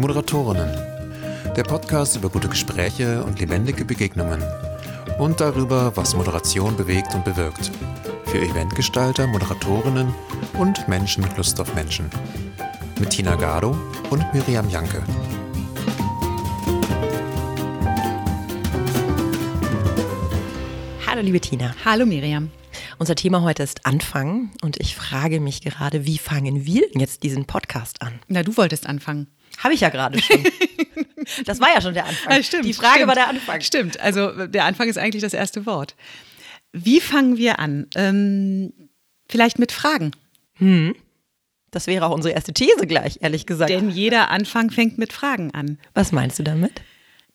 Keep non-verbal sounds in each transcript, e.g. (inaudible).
Moderatorinnen. Der Podcast über gute Gespräche und lebendige Begegnungen. Und darüber, was Moderation bewegt und bewirkt. Für Eventgestalter, Moderatorinnen und Menschen mit Lust auf Menschen. Mit Tina Gado und Miriam Janke. Hallo liebe Tina. Hallo Miriam. Unser Thema heute ist Anfangen und ich frage mich gerade, wie fangen wir jetzt diesen Podcast an? Na, du wolltest anfangen. Habe ich ja gerade schon. (laughs) das war ja schon der Anfang. Ja, stimmt, Die Frage stimmt. war der Anfang. Stimmt, also der Anfang ist eigentlich das erste Wort. Wie fangen wir an? Ähm, vielleicht mit Fragen. Das wäre auch unsere erste These gleich, ehrlich gesagt. Denn jeder Anfang fängt mit Fragen an. Was meinst du damit?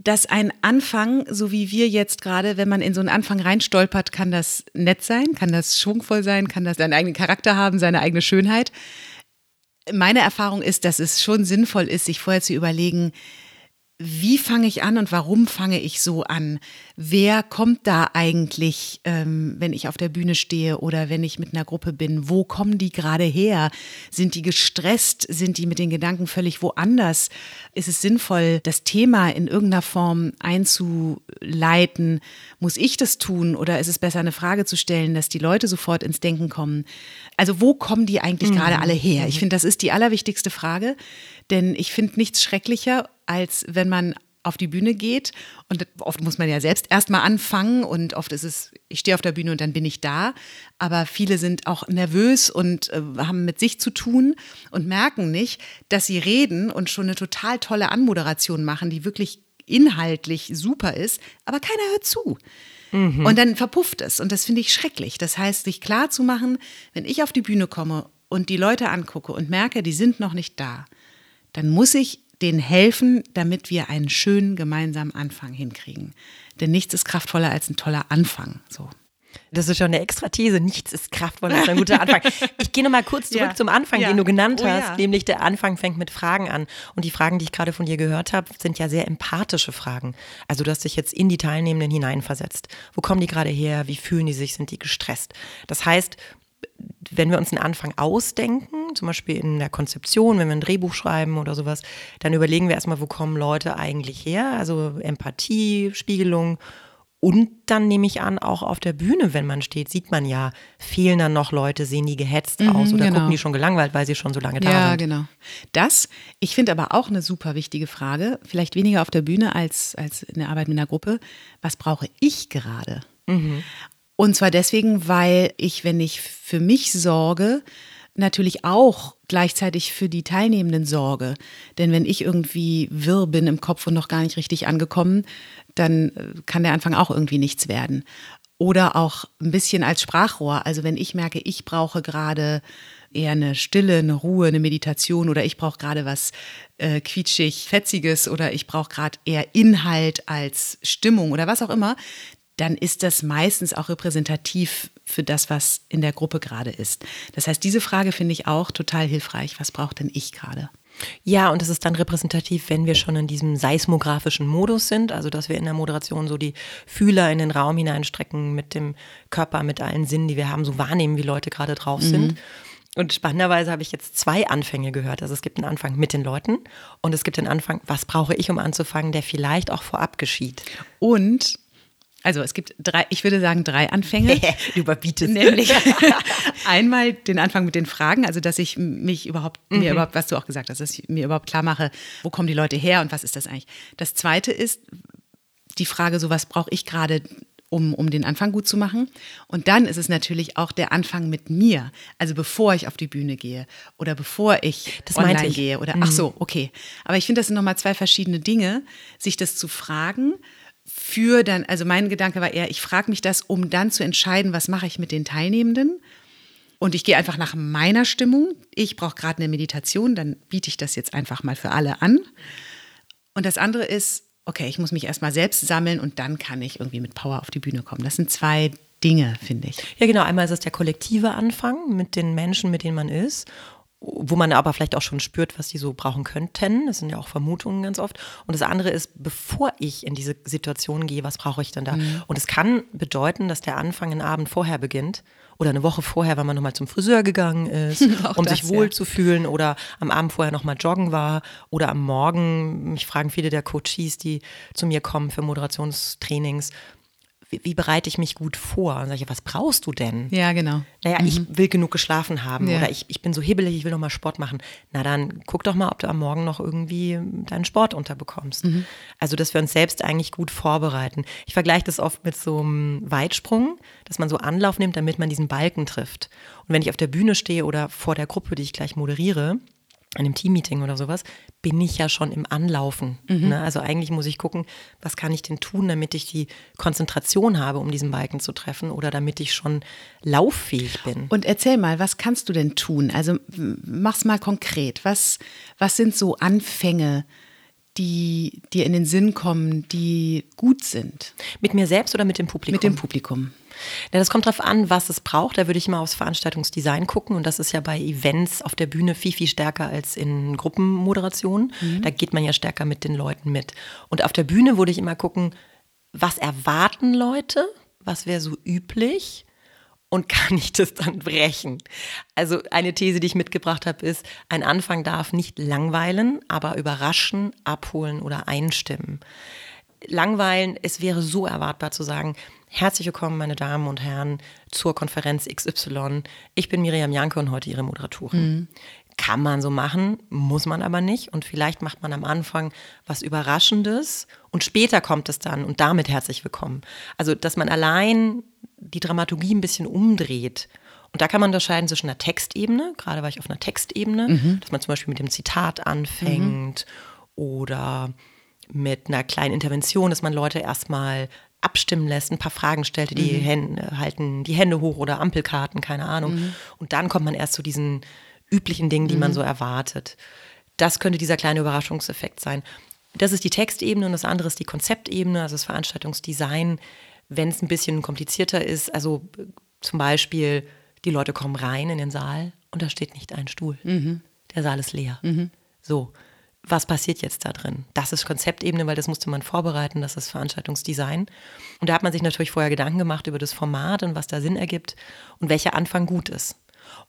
Dass ein Anfang, so wie wir jetzt gerade, wenn man in so einen Anfang reinstolpert, kann das nett sein, kann das schwungvoll sein, kann das seinen eigenen Charakter haben, seine eigene Schönheit. Meine Erfahrung ist, dass es schon sinnvoll ist, sich vorher zu überlegen, wie fange ich an und warum fange ich so an? Wer kommt da eigentlich, ähm, wenn ich auf der Bühne stehe oder wenn ich mit einer Gruppe bin? Wo kommen die gerade her? Sind die gestresst? Sind die mit den Gedanken völlig woanders? Ist es sinnvoll, das Thema in irgendeiner Form einzuleiten? Muss ich das tun oder ist es besser, eine Frage zu stellen, dass die Leute sofort ins Denken kommen? Also wo kommen die eigentlich gerade alle her? Ich finde, das ist die allerwichtigste Frage, denn ich finde nichts schrecklicher, als wenn man auf die Bühne geht und oft muss man ja selbst erstmal anfangen und oft ist es, ich stehe auf der Bühne und dann bin ich da, aber viele sind auch nervös und äh, haben mit sich zu tun und merken nicht, dass sie reden und schon eine total tolle Anmoderation machen, die wirklich inhaltlich super ist, aber keiner hört zu. Und dann verpufft es und das finde ich schrecklich. Das heißt, sich klar zu machen, wenn ich auf die Bühne komme und die Leute angucke und merke, die sind noch nicht da, dann muss ich denen helfen, damit wir einen schönen gemeinsamen Anfang hinkriegen. Denn nichts ist kraftvoller als ein toller Anfang. So. Das ist schon eine extra These. Nichts ist kraftvoller als ein guter Anfang. (laughs) Ich gehe nochmal kurz zurück Ja. zum Anfang, Ja. den du genannt Oh hast, ja. nämlich der Anfang fängt mit Fragen an. Und die Fragen, die ich gerade von dir gehört habe, sind ja sehr empathische Fragen. Also du hast dich jetzt in die Teilnehmenden hineinversetzt. Wo kommen die gerade her? Wie fühlen die sich? Sind die gestresst? Das heißt, wenn wir uns einen Anfang ausdenken, zum Beispiel in der Konzeption, wenn wir ein Drehbuch schreiben oder sowas, dann überlegen wir erstmal, wo kommen Leute eigentlich her? Also Empathie, Spiegelung. Und dann nehme ich an, auch auf der Bühne, wenn man steht, sieht man ja, fehlen dann noch Leute, sehen die gehetzt aus oder genau. gucken die schon gelangweilt, weil sie schon so lange da Ja, sind. genau. Das, ich finde aber auch eine super wichtige Frage, vielleicht weniger auf der Bühne als, als in der Arbeit mit einer Gruppe. Was brauche ich gerade? Und zwar deswegen, weil ich, wenn ich für mich sorge, natürlich auch gleichzeitig für die Teilnehmenden sorge. Denn wenn ich irgendwie wirr bin im Kopf und noch gar nicht richtig angekommen, dann äh, kann der Anfang auch irgendwie nichts werden. Oder auch ein bisschen als Sprachrohr. Also wenn ich merke, ich brauche gerade eher eine Stille, eine Ruhe, eine Meditation oder ich brauche gerade was äh, quietschig, fetziges oder ich brauche gerade eher Inhalt als Stimmung oder was auch immer, dann ist das meistens auch repräsentativ für das, was in der Gruppe gerade ist. Das heißt, diese Frage finde ich auch total hilfreich. Was braucht denn ich gerade? Ja, und es ist dann repräsentativ, wenn wir schon in diesem seismografischen Modus sind, also dass wir in der Moderation so die Fühler in den Raum hineinstrecken mit dem Körper, mit allen Sinnen, die wir haben, so wahrnehmen, wie Leute gerade drauf sind. Und spannenderweise habe ich jetzt zwei Anfänge gehört. Also es gibt einen Anfang mit den Leuten und es gibt den Anfang, was brauche ich, um anzufangen, der vielleicht auch vorab geschieht. Und, also es gibt drei, ich würde sagen, drei Anfänge. (laughs) du überbietest. Nämlich (laughs) einmal den Anfang mit den Fragen, also dass ich mich überhaupt, mir überhaupt, was du auch gesagt hast, dass ich mir überhaupt klar mache, wo kommen die Leute her und was ist das eigentlich. Das zweite ist die Frage, so was brauche ich gerade, um, um den Anfang gut zu machen. Und dann ist es natürlich auch der Anfang mit mir, also bevor ich auf die Bühne gehe oder bevor ich Das online ich. gehe oder ach so, okay. Aber ich finde, das sind nochmal zwei verschiedene Dinge, sich das zu fragen für dann, also mein Gedanke war eher, ich frage mich das, um dann zu entscheiden, was mache ich mit den Teilnehmenden. Und ich gehe einfach nach meiner Stimmung. Ich brauche gerade eine Meditation, dann biete ich das jetzt einfach mal für alle an. Und das andere ist, okay, ich muss mich erstmal selbst sammeln und dann kann ich irgendwie mit Power auf die Bühne kommen. Das sind zwei Dinge, finde ich. Ja, genau. Einmal ist es der kollektive Anfang mit den Menschen, mit denen man ist. Wo man aber vielleicht auch schon spürt, was die so brauchen könnten. Das sind ja auch Vermutungen ganz oft. Und das andere ist, bevor ich in diese Situation gehe, was brauche ich denn da? Mhm. Und es kann bedeuten, dass der Anfang einen Abend vorher beginnt oder eine Woche vorher, wenn man nochmal zum Friseur gegangen ist, (laughs) um das, sich wohl ja. zu fühlen oder am Abend vorher nochmal joggen war oder am Morgen, mich fragen viele der Coaches, die zu mir kommen für Moderationstrainings, wie, wie, bereite ich mich gut vor? Und sage ich, was brauchst du denn? Ja, genau. Naja, mhm. ich will genug geschlafen haben ja. oder ich, ich bin so hibbelig, ich will noch mal Sport machen. Na dann guck doch mal, ob du am Morgen noch irgendwie deinen Sport unterbekommst. Mhm. Also, dass wir uns selbst eigentlich gut vorbereiten. Ich vergleiche das oft mit so einem Weitsprung, dass man so Anlauf nimmt, damit man diesen Balken trifft. Und wenn ich auf der Bühne stehe oder vor der Gruppe, die ich gleich moderiere, einem Teammeeting oder sowas, bin ich ja schon im Anlaufen. Mhm. Ne? Also eigentlich muss ich gucken, was kann ich denn tun, damit ich die Konzentration habe, um diesen Balken zu treffen oder damit ich schon lauffähig bin. Und erzähl mal, was kannst du denn tun? Also mach's mal konkret. Was, was sind so Anfänge, die dir in den Sinn kommen, die gut sind? Mit mir selbst oder mit dem Publikum? Mit dem Publikum. Ja, das kommt darauf an, was es braucht. Da würde ich mal aufs Veranstaltungsdesign gucken. Und das ist ja bei Events auf der Bühne viel, viel stärker als in Gruppenmoderationen. Mhm. Da geht man ja stärker mit den Leuten mit. Und auf der Bühne würde ich immer gucken, was erwarten Leute? Was wäre so üblich? Und (laughs) kann ich das dann brechen? Also eine These, die ich mitgebracht habe, ist, ein Anfang darf nicht langweilen, aber überraschen, abholen oder einstimmen. Langweilen, es wäre so erwartbar zu sagen, Herzlich willkommen, meine Damen und Herren, zur Konferenz XY. Ich bin Miriam Janke und heute Ihre Moderatorin. Mhm. Kann man so machen, muss man aber nicht. Und vielleicht macht man am Anfang was Überraschendes und später kommt es dann und damit herzlich willkommen. Also, dass man allein die Dramaturgie ein bisschen umdreht. Und da kann man unterscheiden zwischen einer Textebene, gerade war ich auf einer Textebene, mhm. dass man zum Beispiel mit dem Zitat anfängt mhm. oder mit einer kleinen Intervention, dass man Leute erstmal abstimmen lässt, ein paar Fragen stellt, die mhm. Hände, halten die Hände hoch oder Ampelkarten, keine Ahnung. Mhm. Und dann kommt man erst zu diesen üblichen Dingen, die mhm. man so erwartet. Das könnte dieser kleine Überraschungseffekt sein. Das ist die Textebene und das andere ist die Konzeptebene, also das Veranstaltungsdesign, wenn es ein bisschen komplizierter ist. Also zum Beispiel, die Leute kommen rein in den Saal und da steht nicht ein Stuhl. Mhm. Der Saal ist leer. Mhm. So was passiert jetzt da drin? Das ist Konzeptebene, weil das musste man vorbereiten, das ist Veranstaltungsdesign. Und da hat man sich natürlich vorher Gedanken gemacht über das Format und was da Sinn ergibt und welcher Anfang gut ist.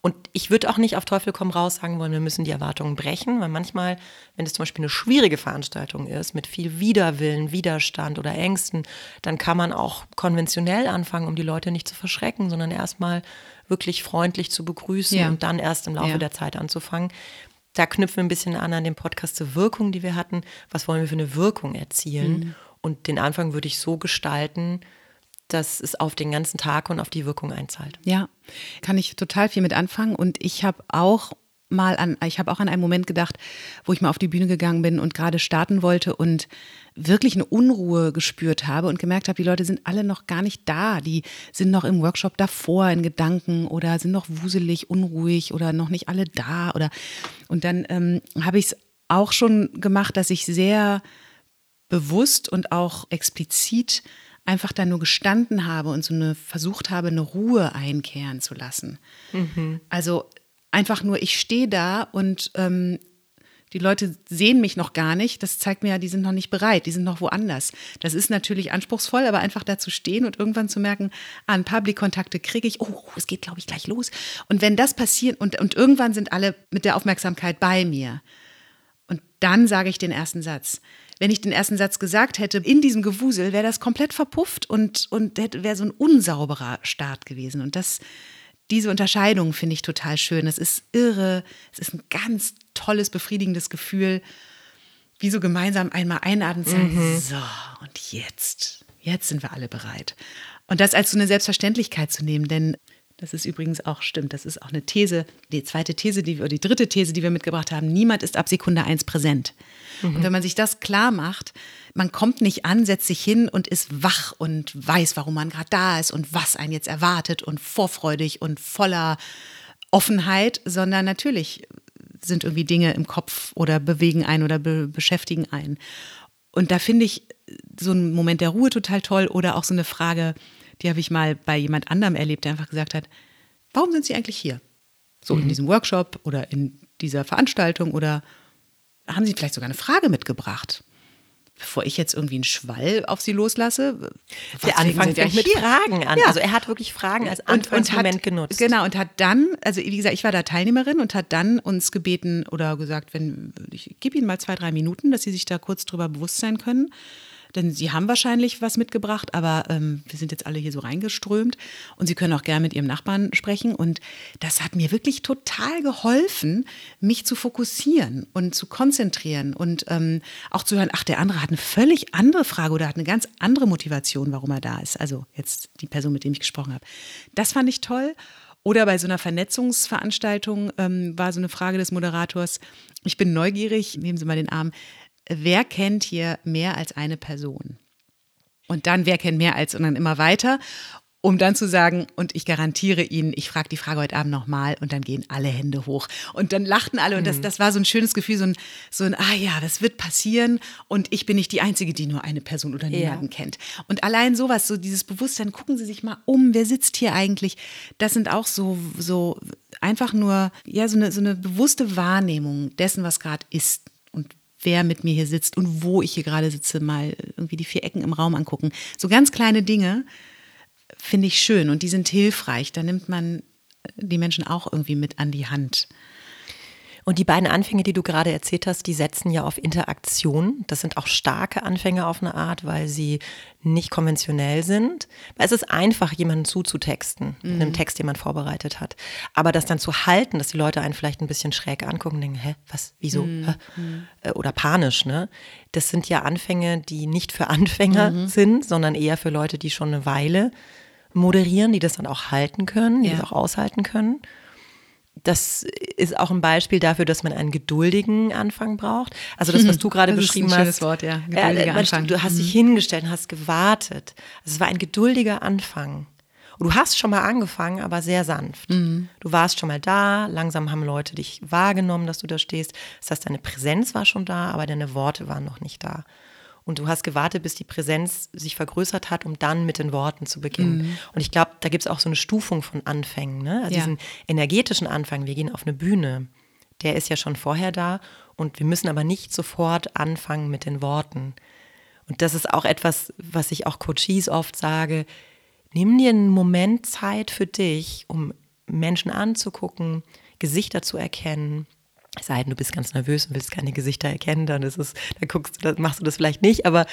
Und ich würde auch nicht auf Teufel komm raus sagen wollen, wir müssen die Erwartungen brechen, weil manchmal, wenn es zum Beispiel eine schwierige Veranstaltung ist, mit viel Widerwillen, Widerstand oder Ängsten, dann kann man auch konventionell anfangen, um die Leute nicht zu verschrecken, sondern erstmal wirklich freundlich zu begrüßen ja. und dann erst im Laufe ja. der Zeit anzufangen da knüpfen wir ein bisschen an an den Podcast zur Wirkung, die wir hatten. Was wollen wir für eine Wirkung erzielen? Mhm. Und den Anfang würde ich so gestalten, dass es auf den ganzen Tag und auf die Wirkung einzahlt. Ja, kann ich total viel mit anfangen. Und ich habe auch mal an, ich habe auch an einen Moment gedacht, wo ich mal auf die Bühne gegangen bin und gerade starten wollte und wirklich eine Unruhe gespürt habe und gemerkt habe, die Leute sind alle noch gar nicht da. Die sind noch im Workshop davor in Gedanken oder sind noch wuselig, unruhig oder noch nicht alle da. Oder und dann ähm, habe ich es auch schon gemacht, dass ich sehr bewusst und auch explizit einfach da nur gestanden habe und so eine versucht habe, eine Ruhe einkehren zu lassen. Mhm. Also einfach nur, ich stehe da und ähm, die Leute sehen mich noch gar nicht. Das zeigt mir ja, die sind noch nicht bereit, die sind noch woanders. Das ist natürlich anspruchsvoll, aber einfach da zu stehen und irgendwann zu merken, ah, Blickkontakte kriege ich, oh, es geht, glaube ich, gleich los. Und wenn das passiert und, und irgendwann sind alle mit der Aufmerksamkeit bei mir. Und dann sage ich den ersten Satz. Wenn ich den ersten Satz gesagt hätte, in diesem Gewusel, wäre das komplett verpufft und, und wäre so ein unsauberer Start gewesen. Und das diese Unterscheidung finde ich total schön. Es ist irre, es ist ein ganz tolles, befriedigendes Gefühl, wie so gemeinsam einmal einatmen sagen, mhm. so, und jetzt, jetzt sind wir alle bereit. Und das als so eine Selbstverständlichkeit zu nehmen, denn das ist übrigens auch stimmt. Das ist auch eine These, die zweite These, die, oder die dritte These, die wir mitgebracht haben. Niemand ist ab Sekunde eins präsent. Mhm. Und wenn man sich das klar macht, man kommt nicht an, setzt sich hin und ist wach und weiß, warum man gerade da ist und was einen jetzt erwartet und vorfreudig und voller Offenheit, sondern natürlich sind irgendwie Dinge im Kopf oder bewegen einen oder be beschäftigen einen. Und da finde ich so einen Moment der Ruhe total toll oder auch so eine Frage, die habe ich mal bei jemand anderem erlebt, der einfach gesagt hat, warum sind Sie eigentlich hier? So in diesem Workshop oder in dieser Veranstaltung oder haben Sie vielleicht sogar eine Frage mitgebracht? Bevor ich jetzt irgendwie einen Schwall auf Sie loslasse. Der Anfang fängt mit. Fragen an. Ja. Also er hat wirklich Fragen als Anfangsmoment genutzt. Genau, und hat dann, also wie gesagt, ich war da Teilnehmerin und hat dann uns gebeten oder gesagt, wenn ich gebe Ihnen mal zwei, drei Minuten, dass Sie sich da kurz drüber bewusst sein können. Denn Sie haben wahrscheinlich was mitgebracht, aber ähm, wir sind jetzt alle hier so reingeströmt und Sie können auch gerne mit Ihrem Nachbarn sprechen. Und das hat mir wirklich total geholfen, mich zu fokussieren und zu konzentrieren und ähm, auch zu hören, ach, der andere hat eine völlig andere Frage oder hat eine ganz andere Motivation, warum er da ist. Also jetzt die Person, mit der ich gesprochen habe. Das fand ich toll. Oder bei so einer Vernetzungsveranstaltung ähm, war so eine Frage des Moderators, ich bin neugierig, nehmen Sie mal den Arm, wer kennt hier mehr als eine Person? Und dann, wer kennt mehr als und dann immer weiter, um dann zu sagen, und ich garantiere Ihnen, ich frage die Frage heute Abend nochmal und dann gehen alle Hände hoch. Und dann lachten alle und das, das war so ein schönes Gefühl, so ein, so ein, ah ja, das wird passieren und ich bin nicht die Einzige, die nur eine Person oder niemanden kennt. Und allein sowas, so dieses Bewusstsein, gucken Sie sich mal um, wer sitzt hier eigentlich, das sind auch so, so einfach nur, ja, so eine, so eine bewusste Wahrnehmung dessen, was gerade ist wer mit mir hier sitzt und wo ich hier gerade sitze, mal irgendwie die vier Ecken im Raum angucken. So ganz kleine Dinge finde ich schön und die sind hilfreich. Da nimmt man die Menschen auch irgendwie mit an die Hand. Und die beiden Anfänge, die du gerade erzählt hast, die setzen ja auf Interaktion. Das sind auch starke Anfänge auf eine Art, weil sie nicht konventionell sind. Weil es ist einfach, jemanden zuzutexten, mit einem Text, den man vorbereitet hat. Aber das dann zu halten, dass die Leute einen vielleicht ein bisschen schräg angucken und denken, hä, was, wieso? Hä? Äh, Oder panisch, ne? Das sind ja Anfänge, die nicht für Anfänger sind, sondern eher für Leute, die schon eine Weile moderieren, die das dann auch halten können, die Ja. das auch aushalten können. Das ist auch ein Beispiel dafür, dass man einen geduldigen Anfang braucht. Also das, was (laughs) du gerade Das ist ein beschrieben schönes hast. Wort, ja. Äh, Geduldiger Mensch, Anfang. Mhm. Du hast dich hingestellt und hast gewartet. Also es war ein geduldiger Anfang. Und du hast schon mal angefangen, aber sehr sanft. Mhm. Du warst schon mal da, langsam haben Leute dich wahrgenommen, dass du da stehst. Das heißt, deine Präsenz war schon da, aber deine Worte waren noch nicht da. Und du hast gewartet, bis die Präsenz sich vergrößert hat, um dann mit den Worten zu beginnen. Und ich glaube, da gibt es auch so eine Stufung von Anfängen. Ne? Also Mhm. Ja. diesen energetischen Anfang, wir gehen auf eine Bühne, der ist ja schon vorher da. Und wir müssen aber nicht sofort anfangen mit den Worten. Und das ist auch etwas, was ich auch Coaches oft sage. Nimm dir einen Moment Zeit für dich, um Menschen anzugucken, Gesichter zu erkennen. Es sei denn, du bist ganz nervös und willst keine Gesichter erkennen, dann ist es, dann guckst du, dann machst du das vielleicht nicht, aber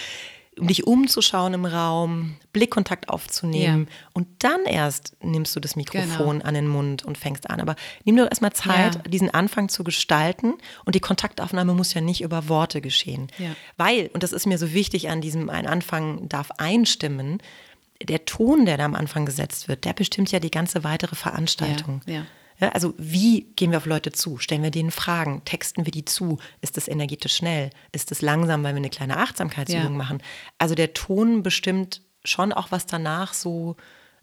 um dich umzuschauen im Raum, Blickkontakt aufzunehmen und dann erst nimmst du das Mikrofon an den Mund und fängst an. Aber nimm doch erstmal Zeit, Ja. diesen Anfang zu gestalten und die Kontaktaufnahme muss ja nicht über Worte geschehen. Ja. Weil, und das ist mir so wichtig an diesem, ein Anfang darf einstimmen, der Ton, der da am Anfang gesetzt wird, der bestimmt ja die ganze weitere Veranstaltung. Ja, ja. Ja, also wie gehen wir auf Leute zu? Stellen wir denen Fragen? Texten wir die zu? Ist das energetisch schnell? Ist das langsam, weil wir eine kleine Achtsamkeitsübung Ja. machen? Also der Ton bestimmt schon auch, was danach so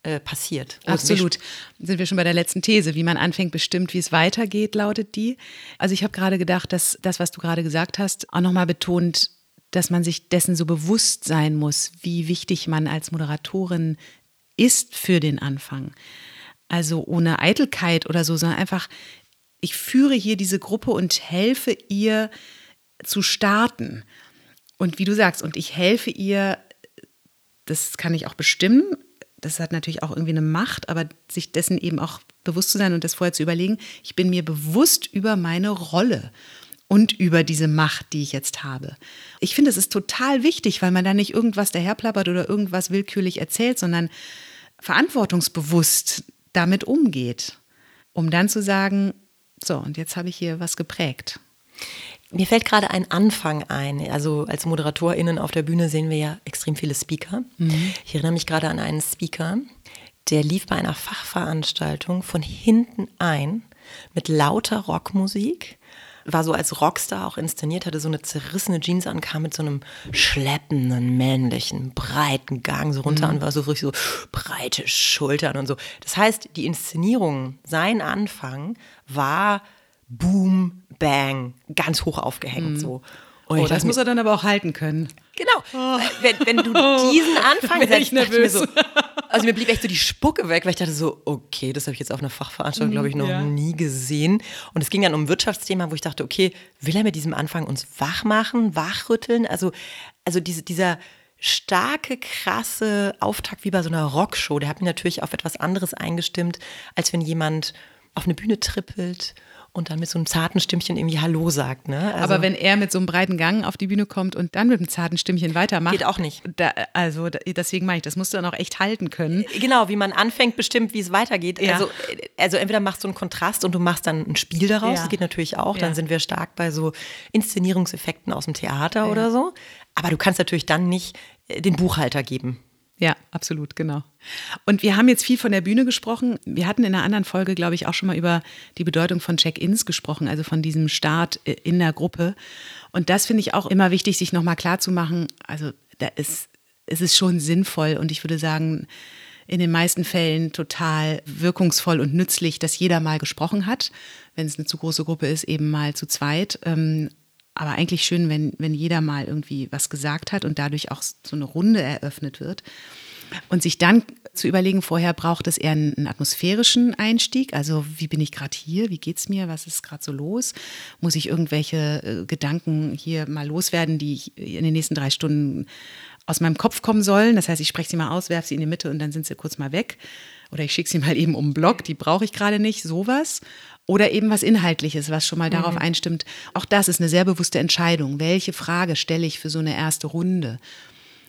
äh, passiert. Absolut. Sind wir schon bei der letzten These. Wie man anfängt, bestimmt, wie es weitergeht, lautet die. Also ich habe gerade gedacht, dass das, was du gerade gesagt hast, auch nochmal betont, dass man sich dessen so bewusst sein muss, wie wichtig man als Moderatorin ist für den Anfang. Also ohne Eitelkeit oder so, sondern einfach, ich führe hier diese Gruppe und helfe ihr zu starten. Und wie du sagst, und ich helfe ihr das kann ich auch bestimmen. Das hat natürlich auch irgendwie eine Macht, aber sich dessen eben auch bewusst zu sein und das vorher zu überlegen, ich bin mir bewusst über meine Rolle und über diese Macht, die ich jetzt habe. Ich finde, es ist total wichtig, weil man da nicht irgendwas daherplappert oder irgendwas willkürlich erzählt, sondern verantwortungsbewusst damit umgeht, um dann zu sagen, so, und jetzt habe ich hier was geprägt. Mir fällt gerade ein Anfang ein. Also als ModeratorInnen auf der Bühne sehen wir ja extrem viele Speaker. Ich erinnere mich gerade an einen Speaker, der lief bei einer Fachveranstaltung von hinten ein mit lauter Rockmusik. War so als Rockstar auch inszeniert, hatte so eine zerrissene Jeans an, kam mit so einem schleppenden, männlichen, breiten Gang so runter und war so richtig so breite Schultern und so. Das heißt, die Inszenierung, sein Anfang war Boom, Bang, ganz hoch aufgehängt so. Und Oh, das muss er dann aber auch halten können. Genau. Wenn, wenn du (laughs) diesen Anfang setzt, ich dachte ich mir nervös. so, Also mir blieb echt so die Spucke weg, weil ich dachte so, okay, das habe ich jetzt auf einer Fachveranstaltung, glaube ich, noch Ja. nie gesehen. Und es ging dann um ein Wirtschaftsthema, wo ich dachte, okay, will er mit diesem Anfang uns wach machen, wachrütteln? Also, also diese, dieser starke, krasse Auftakt wie bei so einer Rockshow, der hat mich natürlich auf etwas anderes eingestimmt, als wenn jemand auf eine Bühne trippelt und dann mit so einem zarten Stimmchen irgendwie Hallo sagt. Ne? Also, Aber wenn er mit so einem breiten Gang auf die Bühne kommt und dann mit einem zarten Stimmchen weitermacht. Geht auch nicht. Da, also da, deswegen meine ich, das musst du dann auch echt halten können. Genau, wie man anfängt, bestimmt, wie es weitergeht. Ja. Also, also entweder machst du einen Kontrast und du machst dann ein Spiel daraus. Ja. Das geht natürlich auch. Ja. Dann sind wir stark bei so Inszenierungseffekten aus dem Theater oder so. Aber du kannst natürlich dann nicht äh, den Buchhalter geben. Ja, absolut, genau. Und wir haben jetzt viel von der Bühne gesprochen. Wir hatten in einer anderen Folge, glaube ich, auch schon mal über die Bedeutung von Check-ins gesprochen, also von diesem Start äh, in der Gruppe. Und das finde ich auch immer wichtig, sich nochmal klarzumachen. Also da ist, es schon sinnvoll und ich würde sagen, in den meisten Fällen total wirkungsvoll und nützlich, dass jeder mal gesprochen hat. Wenn es eine zu große Gruppe ist, eben mal zu zweit. Aber eigentlich schön, wenn, wenn jeder mal irgendwie was gesagt hat und dadurch auch so eine Runde eröffnet wird. Und sich dann zu überlegen, vorher braucht es eher einen, atmosphärischen Einstieg. Also wie bin ich gerade hier? Wie geht's mir? Was ist gerade so los? Muss ich irgendwelche äh, Gedanken hier mal loswerden, die ich in den nächsten drei Stunden aus meinem Kopf kommen sollen? Das heißt, ich spreche sie mal aus, werfe sie in die Mitte und dann sind sie kurz mal weg. Oder ich schicke sie mal eben um den Block, die brauche ich gerade nicht, sowas. Oder eben was Inhaltliches, was schon mal darauf einstimmt. Auch das ist eine sehr bewusste Entscheidung. Welche Frage stelle ich für so eine erste Runde?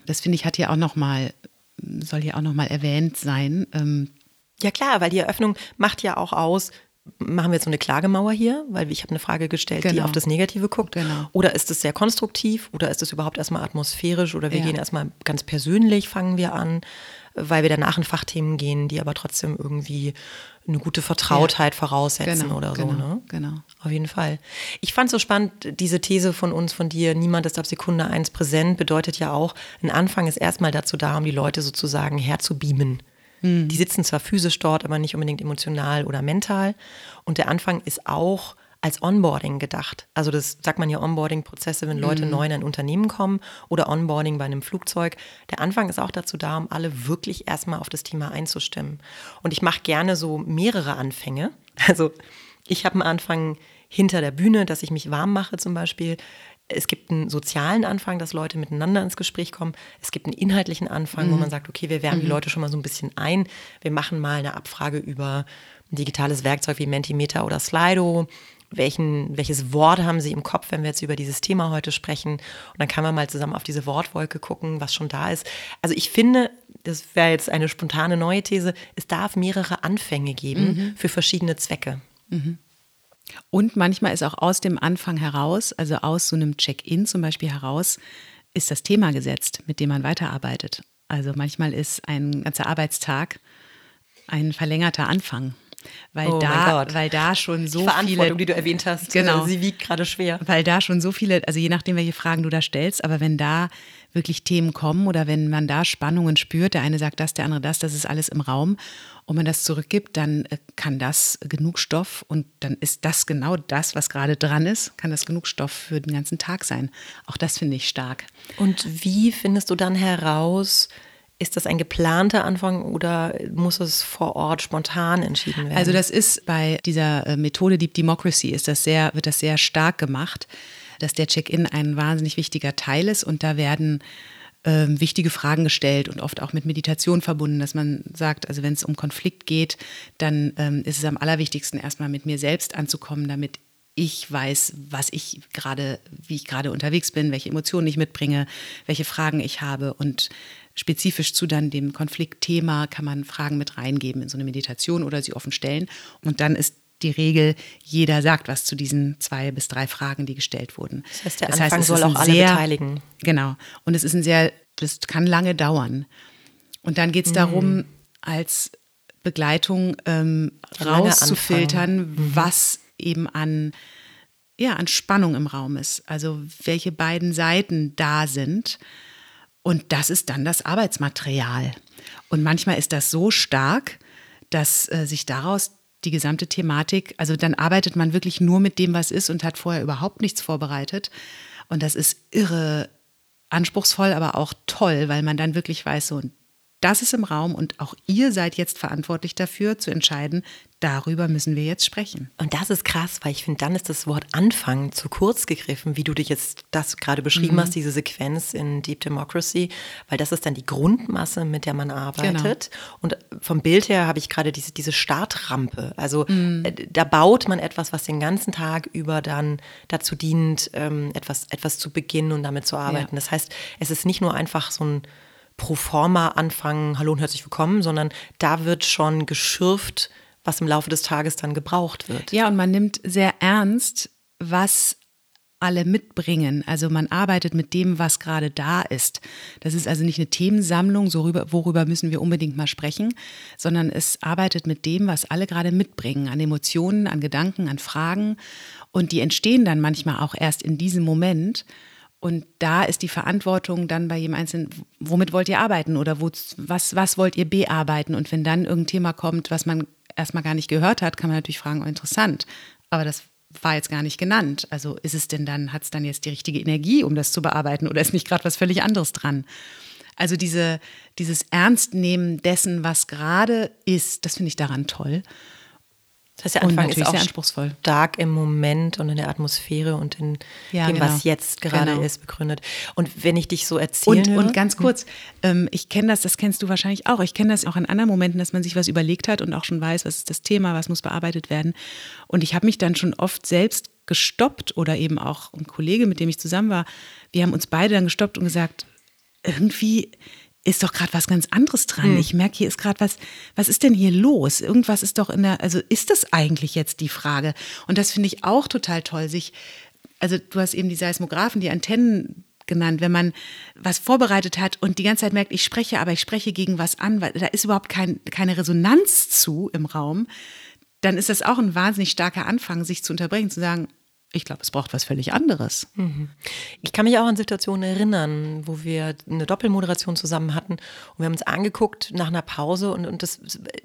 Das finde ich hat hier auch noch mal, soll hier auch noch mal erwähnt sein. Ähm, Ja klar, weil die Eröffnung macht ja auch aus, machen wir jetzt so eine Klagemauer hier, weil ich habe eine Frage gestellt, die Genau. auf das Negative guckt. Genau. Oder ist es sehr konstruktiv oder ist es überhaupt erstmal atmosphärisch oder wir Ja. gehen erstmal ganz persönlich, fangen wir an, weil wir danach in Fachthemen gehen, die aber trotzdem irgendwie eine gute Vertrautheit voraussetzen Genau, oder so. genau, ne? genau. Auf jeden Fall. Ich fand so spannend, diese These von uns, von dir, niemand ist ab Sekunde eins präsent, bedeutet ja auch, ein Anfang ist erstmal dazu da, um die Leute sozusagen herzubeamen. Die sitzen zwar physisch dort, aber nicht unbedingt emotional oder mental. Und der Anfang ist auch als Onboarding gedacht. Also das sagt man ja Onboarding-Prozesse, wenn Leute neu in ein Unternehmen kommen oder Onboarding bei einem Flugzeug. Der Anfang ist auch dazu da, um alle wirklich erstmal auf das Thema einzustimmen. Und ich mache gerne so mehrere Anfänge. Also ich habe einen Anfang hinter der Bühne, dass ich mich warm mache zum Beispiel. Es gibt einen sozialen Anfang, dass Leute miteinander ins Gespräch kommen. Es gibt einen inhaltlichen Anfang, wo man sagt, okay, wir wärmen die Leute schon mal so ein bisschen ein. Wir machen mal eine Abfrage über ein digitales Werkzeug wie Mentimeter oder Slido. Welchen, welches Wort haben Sie im Kopf, wenn wir jetzt über dieses Thema heute sprechen? Und dann kann man mal zusammen auf diese Wortwolke gucken, was schon da ist. Also ich finde, das wäre jetzt eine spontane neue These, es darf mehrere Anfänge geben für verschiedene Zwecke. Und manchmal ist auch aus dem Anfang heraus, also aus so einem Check-in zum Beispiel heraus, ist das Thema gesetzt, mit dem man weiterarbeitet. Also manchmal ist ein ganzer Arbeitstag ein verlängerter Anfang. Weil, Oh da, weil da schon so die Verantwortung, viele die du erwähnt hast, Genau. äh, sie wiegt gerade schwer. weil da schon so viele, also je nachdem, welche Fragen du da stellst, aber wenn da wirklich Themen kommen oder wenn man da Spannungen spürt, der eine sagt das, der andere das, das ist alles im Raum und man das zurückgibt, dann äh, kann das genug Stoff und dann ist das genau das, was gerade dran ist, kann das genug Stoff für den ganzen Tag sein. Auch das finde ich stark. Und wie findest du dann heraus, ist das ein geplanter Anfang oder muss es vor Ort spontan entschieden werden? Also das ist bei dieser äh, Methode Deep Democracy ist das sehr, wird das sehr stark gemacht, dass der Check-in ein wahnsinnig wichtiger Teil ist und da werden ähm, wichtige Fragen gestellt und oft auch mit Meditation verbunden, dass man sagt, also wenn es um Konflikt geht, dann ähm, ist es am allerwichtigsten erstmal mit mir selbst anzukommen, damit ich weiß, was ich gerade, wie ich gerade unterwegs bin, welche Emotionen ich mitbringe, welche Fragen ich habe und spezifisch zu dann dem Konfliktthema kann man Fragen mit reingeben in so eine Meditation oder sie offen stellen. Und dann ist die Regel, jeder sagt was zu diesen zwei bis drei Fragen, die gestellt wurden. Das heißt, der Anfang es soll auch alle beteiligen. Genau. Und es ist ein sehr, das kann lange dauern. Und dann Mhm. geht es darum, als Begleitung ähm, rauszufiltern, Mhm. was eben an, ja, an Spannung im Raum ist. Also welche beiden Seiten da sind. Und das ist dann das Arbeitsmaterial. Und manchmal ist das so stark, dass äh, sich daraus die gesamte Thematik, also dann arbeitet man wirklich nur mit dem, was ist und hat vorher überhaupt nichts vorbereitet. Und das ist irre anspruchsvoll, aber auch toll, weil man dann wirklich weiß, so, das ist im Raum und auch ihr seid jetzt verantwortlich dafür zu entscheiden, darüber müssen wir jetzt sprechen. Und das ist krass, weil ich finde, dann ist das Wort Anfang zu kurz gegriffen, wie du dich jetzt das gerade beschrieben mhm. hast, diese Sequenz in Deep Democracy, weil das ist dann die Grundmasse, mit der man arbeitet. Genau. Und vom Bild her habe ich gerade diese, diese Startrampe. Also mhm. Äh, da baut man etwas, was den ganzen Tag über dann dazu dient, ähm, etwas, etwas zu beginnen und damit zu arbeiten. Ja. Das heißt, es ist nicht nur einfach so ein pro forma anfangen, hallo und herzlich willkommen, sondern da wird schon geschürft, was im Laufe des Tages dann gebraucht wird. Ja, und man nimmt sehr ernst, was alle mitbringen. Also man arbeitet mit dem, was gerade da ist. Das ist also nicht eine Themensammlung, so rüber, worüber müssen wir unbedingt mal sprechen, sondern es arbeitet mit dem, was alle gerade mitbringen, an Emotionen, an Gedanken, an Fragen. Und die entstehen dann manchmal auch erst in diesem Moment. Und da ist die Verantwortung dann bei jedem Einzelnen, womit wollt ihr arbeiten oder wo, was, was wollt ihr bearbeiten? Und wenn dann irgendein Thema kommt, was man erstmal gar nicht gehört hat, kann man natürlich fragen, oh, interessant, aber das war jetzt gar nicht genannt. Also ist es denn dann, hat es dann jetzt die richtige Energie, um das zu bearbeiten oder ist nicht gerade was völlig anderes dran? Also diese, dieses Ernstnehmen dessen, was gerade ist, das finde ich daran toll. Das der Anfang ist auch sehr anspruchsvoll. stark im Moment und in der Atmosphäre und in ja, dem, genau. was jetzt gerade genau. ist, begründet. Und wenn ich dich so erzähle. Und, und ganz kurz, ähm, ich kenne das, das kennst du wahrscheinlich auch. Ich kenne das auch in anderen Momenten, dass man sich was überlegt hat und auch schon weiß, was ist das Thema, was muss bearbeitet werden. Und ich habe mich dann schon oft selbst gestoppt oder eben auch ein Kollege, mit dem ich zusammen war, wir haben uns beide dann gestoppt und gesagt, irgendwie ist doch gerade was ganz anderes dran. Hm. Ich merke, hier ist gerade was, was ist denn hier los? Irgendwas ist doch in der, also ist das eigentlich jetzt die Frage? Und das finde ich auch total toll, sich, also du hast eben die Seismographen, die Antennen genannt, wenn man was vorbereitet hat und die ganze Zeit merkt, ich spreche, aber ich spreche gegen was an, weil da ist überhaupt kein, keine Resonanz zu im Raum, dann ist das auch ein wahnsinnig starker Anfang, sich zu unterbrechen, zu sagen, ich glaube, es braucht was völlig anderes. Mhm. Ich kann mich auch an Situationen erinnern, wo wir eine Doppelmoderation zusammen hatten und wir haben uns angeguckt nach einer Pause und, und das,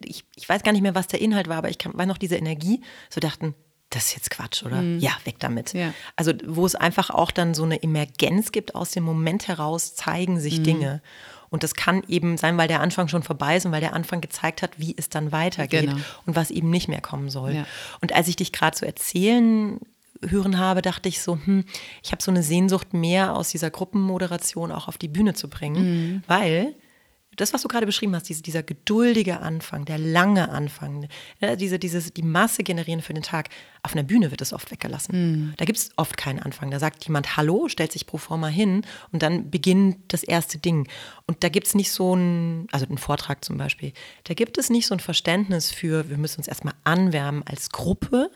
ich, ich weiß gar nicht mehr, was der Inhalt war, aber ich kann, war noch diese Energie, so dachten, das ist jetzt Quatsch, oder? Mhm. Ja, weg damit. Ja. Also, wo es einfach auch dann so eine Emergenz gibt, aus dem Moment heraus zeigen sich mhm. Dinge. Und das kann eben sein, weil der Anfang schon vorbei ist und weil der Anfang gezeigt hat, wie es dann weitergeht genau. und was eben nicht mehr kommen soll. Ja. Und als ich dich gerade so erzählen hören habe, dachte ich so, hm, ich habe so eine Sehnsucht mehr aus dieser Gruppenmoderation auch auf die Bühne zu bringen, mhm. weil das, was du gerade beschrieben hast, diese, dieser geduldige Anfang, der lange Anfang, ne, diese, dieses, die Masse generieren für den Tag, auf einer Bühne wird es oft weggelassen. Mhm. Da gibt es oft keinen Anfang. Da sagt jemand Hallo, stellt sich pro forma hin und dann beginnt das erste Ding. Und da gibt es nicht so ein, also ein Vortrag zum Beispiel, da gibt es nicht so ein Verständnis für, wir müssen uns erstmal anwärmen als Gruppe,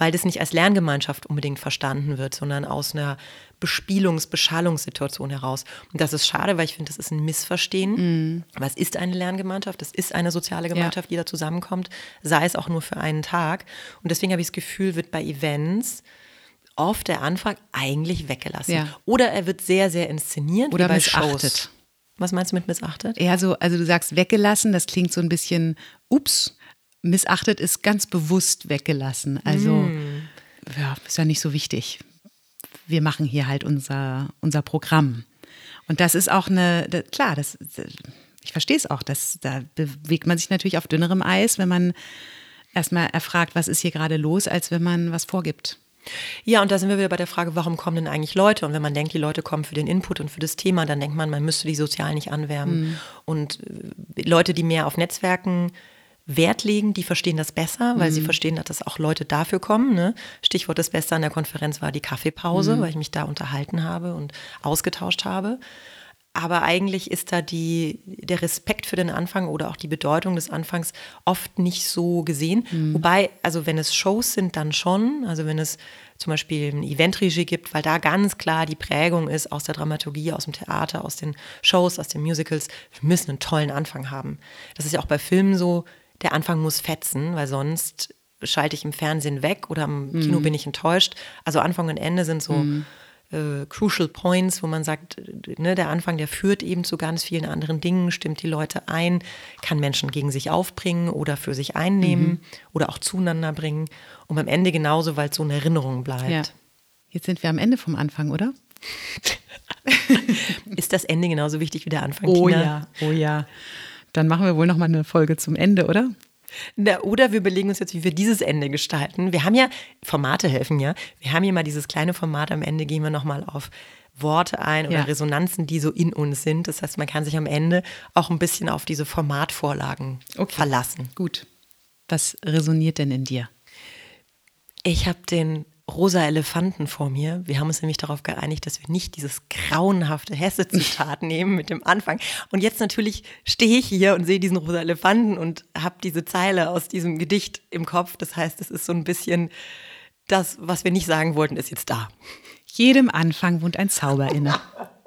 weil das nicht als Lerngemeinschaft unbedingt verstanden wird, sondern aus einer Bespielungs-, Beschallungssituation heraus. Und das ist schade, weil ich finde, das ist ein Missverstehen. Mhm. Was ist eine Lerngemeinschaft? Das ist eine soziale Gemeinschaft, ja. die da zusammenkommt, sei es auch nur für einen Tag. Und deswegen habe ich das Gefühl, wird bei Events oft der Anfang eigentlich weggelassen. Ja. Oder er wird sehr, sehr inszeniert. Oder missachtet. Shows. Was meinst du mit missachtet? Ja, so, also du sagst weggelassen, das klingt so ein bisschen, ups, missachtet ist ganz bewusst weggelassen. Also, mm. ja, ist ja nicht so wichtig. Wir machen hier halt unser, unser Programm. Und das ist auch eine, das, klar, das, ich verstehe es auch, dass, da bewegt man sich natürlich auf dünnerem Eis, wenn man erstmal erfragt, was ist hier gerade los, als wenn man was vorgibt. Ja, und da sind wir wieder bei der Frage, warum kommen denn eigentlich Leute? Und wenn man denkt, die Leute kommen für den Input und für das Thema, dann denkt man, man müsste die sozial nicht anwärmen. Mhm. Und äh, Leute, die mehr auf Netzwerken Wert legen, die verstehen das besser, weil mhm. sie verstehen, dass auch Leute dafür kommen. Ne? Stichwort das Beste an der Konferenz war die Kaffeepause, mhm. weil ich mich da unterhalten habe und ausgetauscht habe. Aber eigentlich ist da die, der Respekt für den Anfang oder auch die Bedeutung des Anfangs oft nicht so gesehen. Mhm. Wobei, also wenn es Shows sind, dann schon. Also wenn es zum Beispiel ein Eventregie gibt, weil da ganz klar die Prägung ist aus der Dramaturgie, aus dem Theater, aus den Shows, aus den Musicals. Wir müssen einen tollen Anfang haben. Das ist ja auch bei Filmen so der Anfang muss fetzen, weil sonst schalte ich im Fernsehen weg oder im mhm. Kino bin ich enttäuscht. Also Anfang und Ende sind so mhm. äh, crucial points, wo man sagt, ne, der Anfang, der führt eben zu ganz vielen anderen Dingen, stimmt die Leute ein, kann Menschen gegen sich aufbringen oder für sich einnehmen mhm. oder auch zueinander bringen. Und am Ende genauso, weil es so eine Erinnerung bleibt. Ja. Jetzt sind wir am Ende vom Anfang, oder? (laughs) Ist das Ende genauso wichtig wie der Anfang? Oh Tina? ja, oh ja. Dann machen wir wohl noch mal eine Folge zum Ende, oder? Na, oder wir überlegen uns jetzt, wie wir dieses Ende gestalten. Wir haben ja, Formate helfen ja, wir haben hier mal dieses kleine Format, am Ende gehen wir nochmal auf Worte ein oder Ja. Resonanzen, die so in uns sind. Das heißt, man kann sich am Ende auch ein bisschen auf diese Formatvorlagen verlassen. Gut. Was resoniert denn in dir? Ich habe den rosa Elefanten vor mir. Wir haben uns nämlich darauf geeinigt, dass wir nicht dieses grauenhafte Hesse-Zitat (laughs) nehmen mit dem Anfang. Und jetzt natürlich stehe ich hier und sehe diesen rosa Elefanten und habe diese Zeile aus diesem Gedicht im Kopf. Das heißt, es ist so ein bisschen das, was wir nicht sagen wollten, ist jetzt da. Jedem Anfang wohnt ein Zauber inne. (laughs)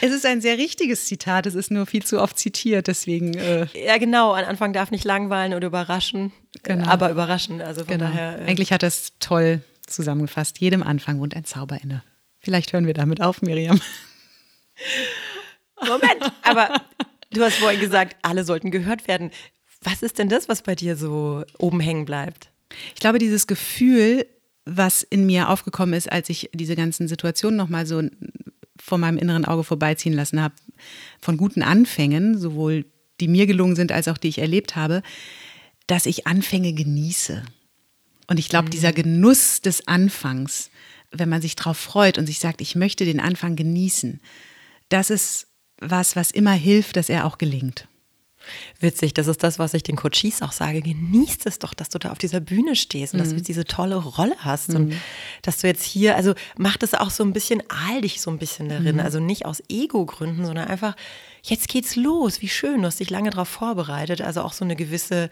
Es ist ein sehr richtiges Zitat, es ist nur viel zu oft zitiert, deswegen. Äh, Ja, genau. An Anfang darf nicht langweilen oder überraschen, Genau. aber überraschen. Also von genau. daher. äh, Eigentlich hat es toll zusammengefasst. Jedem Anfang wohnt ein Zauber inne. Vielleicht hören wir damit auf, Miriam. (laughs) Moment, aber du hast vorhin gesagt, alle sollten gehört werden. Was ist denn das, was bei dir so oben hängen bleibt? Ich glaube, dieses Gefühl, was in mir aufgekommen ist, als ich diese ganzen Situationen nochmal so vor meinem inneren Auge vorbeiziehen lassen habe, von guten Anfängen, sowohl die mir gelungen sind, als auch die ich erlebt habe, dass ich Anfänge genieße. Und ich glaube, dieser Genuss des Anfangs, wenn man sich darauf freut und sich sagt, ich möchte den Anfang genießen, das ist was, was immer hilft, dass er auch gelingt. Witzig, das ist das, was ich den Coaches auch sage. Genießt es doch, dass du da auf dieser Bühne stehst und dass du diese tolle Rolle hast und dass du jetzt hier, also mach das auch so ein bisschen, ahl dich so ein bisschen darin. Also nicht aus Ego-Gründen, sondern einfach, jetzt geht's los. Wie schön, du hast dich lange darauf vorbereitet. Also auch so eine gewisse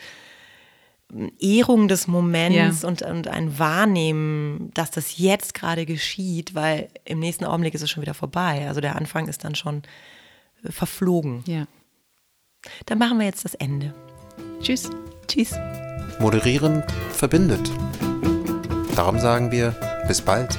Ehrung des Moments Ja. und, und ein Wahrnehmen, dass das jetzt gerade geschieht, weil im nächsten Augenblick ist es schon wieder vorbei. Also der Anfang ist dann schon äh, verflogen. Ja. Dann machen wir jetzt das Ende. Tschüss. Tschüss. Moderieren verbindet. Darum sagen wir bis bald.